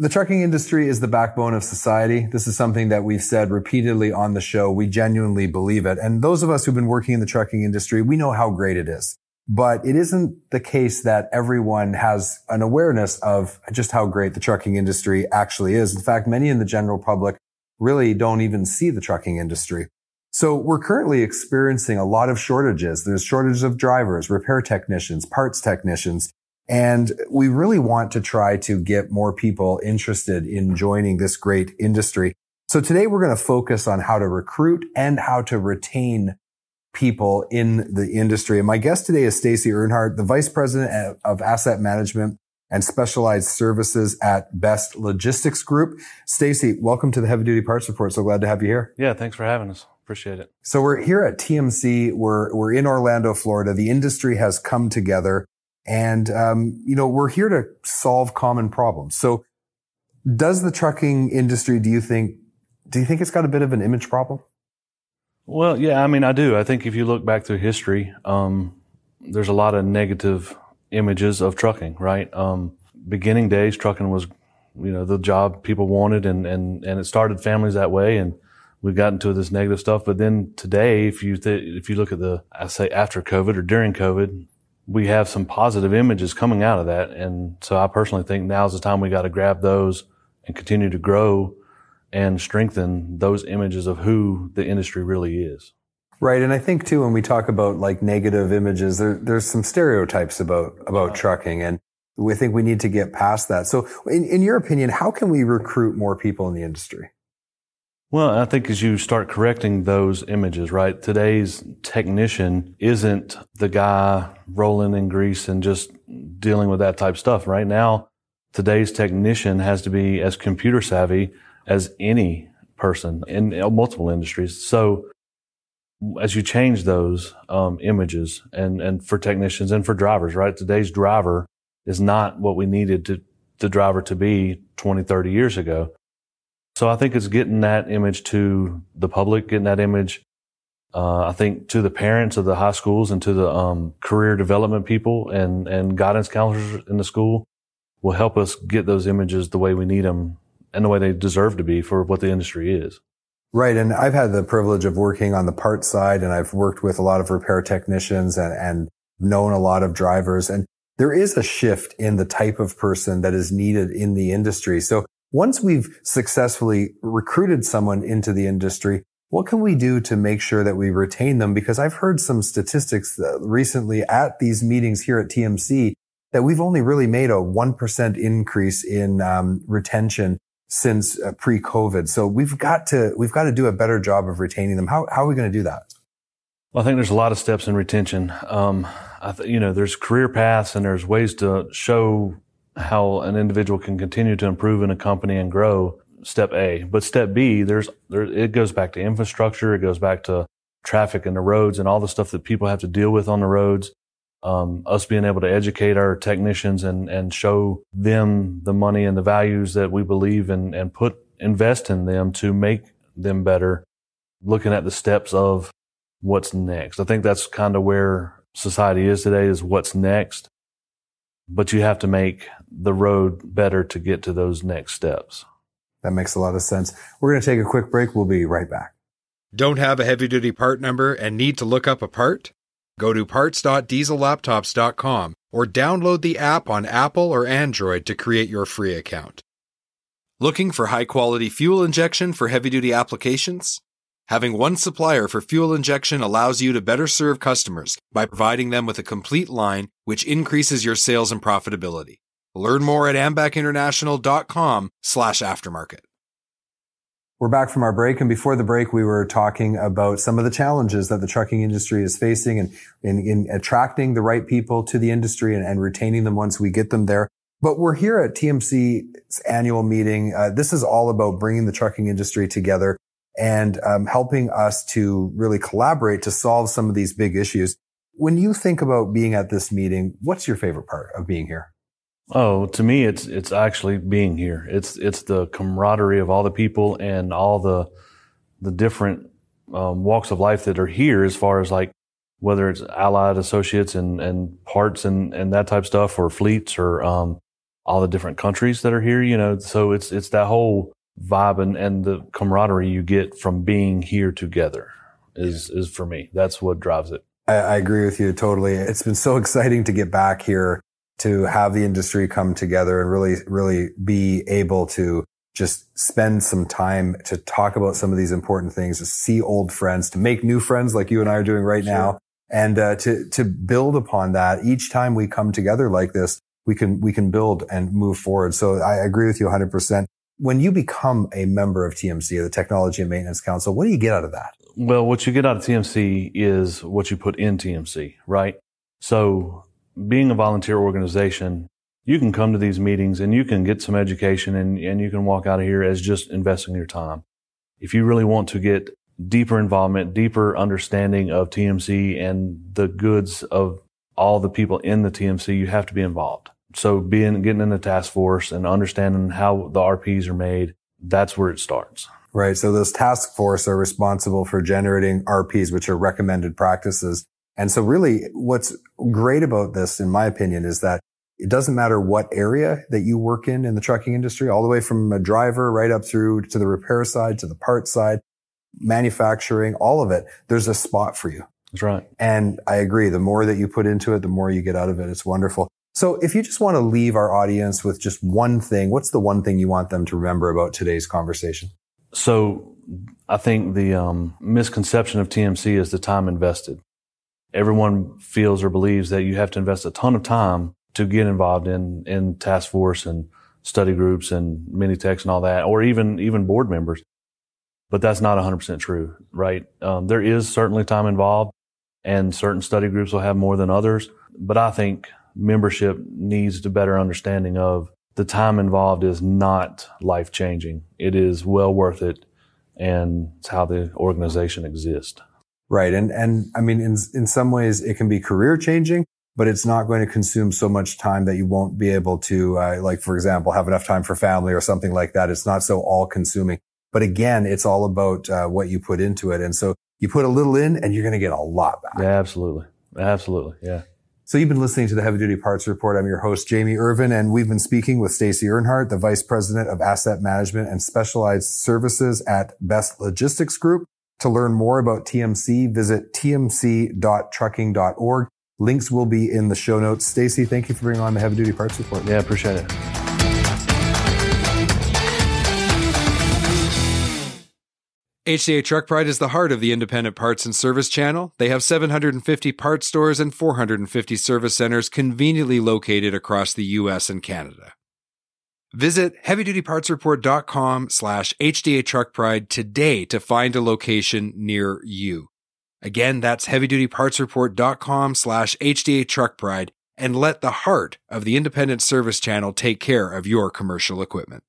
The trucking industry is the backbone of society. This is something that we've said repeatedly on the show. We genuinely believe it. And those of us who've been working in the trucking industry, we know how great it is. But it isn't the case that everyone has an awareness of just how great the trucking industry actually is. In fact, many in the general public really don't even see the trucking industry. So we're currently experiencing a lot of shortages. There's shortages of drivers, repair technicians, parts technicians. And we really want to try to get more people interested in joining this great industry. So today we're going to focus on how to recruit and how to retain people in the industry. And my guest today is Stacy Earnhardt, the Vice President of Asset Management and Specialized Services at Best Logistics Group. Stacy, welcome to the Heavy Duty Parts Report. So glad to have you here. Yeah, thanks for having us. Appreciate it. So we're here at TMC. We're, we're in Orlando, Florida. The industry has come together and, um, you know, we're here to solve common problems. So does the trucking industry, do you think, do you think it's got a bit of an image problem? Well, yeah, I mean, I do. I think if you look back through history, um, there's a lot of negative images of trucking, right? Um, beginning days, trucking was, you know, the job people wanted and, and, and it started families that way. And we got into this negative stuff. But then today, if you, th- if you look at the, I say after COVID or during COVID, we have some positive images coming out of that. And so I personally think now's the time we got to grab those and continue to grow and strengthen those images of who the industry really is. Right. And I think too, when we talk about like negative images, there, there's some stereotypes about, about trucking and we think we need to get past that. So in, in your opinion, how can we recruit more people in the industry? Well, I think as you start correcting those images, right? Today's technician isn't the guy rolling in grease and just dealing with that type of stuff. Right now, today's technician has to be as computer savvy as any person in multiple industries. So as you change those um, images and, and for technicians and for drivers, right? Today's driver is not what we needed to, the driver to be 20, 30 years ago. So I think it's getting that image to the public, getting that image, uh, I think to the parents of the high schools and to the um, career development people and, and guidance counselors in the school will help us get those images the way we need them and the way they deserve to be for what the industry is. Right. And I've had the privilege of working on the part side and I've worked with a lot of repair technicians and, and known a lot of drivers. And there is a shift in the type of person that is needed in the industry. So once we've successfully recruited someone into the industry, what can we do to make sure that we retain them? Because I've heard some statistics recently at these meetings here at TMC that we've only really made a 1% increase in um, retention since uh, pre-COVID. So we've got to, we've got to do a better job of retaining them. How, how are we going to do that? Well, I think there's a lot of steps in retention. Um, th- you know, there's career paths and there's ways to show how an individual can continue to improve in a company and grow. Step A, but step B, there's there it goes back to infrastructure. It goes back to traffic and the roads and all the stuff that people have to deal with on the roads. Um, us being able to educate our technicians and and show them the money and the values that we believe in and put invest in them to make them better. Looking at the steps of what's next. I think that's kind of where society is today is what's next but you have to make the road better to get to those next steps. That makes a lot of sense. We're going to take a quick break. We'll be right back. Don't have a heavy duty part number and need to look up a part? Go to parts.diesellaptops.com or download the app on Apple or Android to create your free account. Looking for high quality fuel injection for heavy duty applications? Having one supplier for fuel injection allows you to better serve customers by providing them with a complete line, which increases your sales and profitability. Learn more at ambacinternational.com slash aftermarket. We're back from our break. And before the break, we were talking about some of the challenges that the trucking industry is facing and in, in attracting the right people to the industry and, and, retaining them once we get them there. But we're here at TMC's annual meeting. Uh, this is all about bringing the trucking industry together and um, helping us to really collaborate to solve some of these big issues. When you think about being at this meeting, what's your favorite part of being here? Oh, to me, it's it's actually being here. It's it's the camaraderie of all the people and all the the different um, walks of life that are here, as far as like whether it's allied associates and and parts and and that type stuff, or fleets, or um, all the different countries that are here. You know, so it's it's that whole vibe and, and the camaraderie you get from being here together is is for me. That's what drives it. I, I agree with you totally. It's been so exciting to get back here to have the industry come together and really, really be able to just spend some time to talk about some of these important things, to see old friends, to make new friends like you and I are doing right sure. now. And uh, to to build upon that each time we come together like this, we can we can build and move forward. So I agree with you 100. percent When you become a member of TMC, the Technology and Maintenance Council, what do you get out of that? Well, what you get out of TMC is what you put in TMC, right? So being a volunteer organization, you can come to these meetings and you can get some education and, and you can walk out of here as just investing your time. If you really want to get deeper involvement, deeper understanding of TMC and the goods of all the people in the TMC, you have to be involved. So being, getting in the task force and understanding how the RPs are made, that's where it starts. Right. So those task force are responsible for generating RPs, which are recommended practices and so really what's great about this, in my opinion, is that it doesn't matter what area that you work in in the trucking industry, all the way from a driver right up through to the repair side, to the part side, manufacturing, all of it. There's a spot for you. That's right. And I agree. The more that you put into it, the more you get out of it. It's wonderful. So if you just want to leave our audience with just one thing, what's the one thing you want them to remember about today's conversation? So I think the um, misconception of TMC is the time invested everyone feels or believes that you have to invest a ton of time to get involved in, in task force and study groups and mini techs and all that, or even, even board members. But that's not 100% true, right? Um, there is certainly time involved and certain study groups will have more than others. But I think membership needs a better understanding of the time involved is not life changing. It is well worth it. And it's how the organization exists. Right. And, and I mean, in, in some ways it can be career changing, but it's not going to consume so much time that you won't be able to, uh, like, for example, have enough time for family or something like that. It's not so all consuming. But again, it's all about uh, what you put into it. And so you put a little in and you're going to get a lot back. Yeah, absolutely. Absolutely. Yeah. So you've been listening to the Heavy Duty Parts Report. I'm your host, Jamie Irvin, and we've been speaking with Stacy Earnhardt, the Vice President of Asset Management and Specialized Services at Best Logistics Group. To learn more about TMC, visit tmc.trucking.org. Links will be in the show notes. Stacy, thank you for bringing on the heavy duty parts report. Yeah, appreciate it. HDA Truck Pride is the heart of the independent parts and service channel. They have 750 parts stores and 450 service centers conveniently located across the US and Canada. Visit heavydutypartsreport.com slash HDA Truck Pride today to find a location near you. Again, that's heavydutypartsreport.com slash HDA Truck Pride and let the heart of the independent service channel take care of your commercial equipment.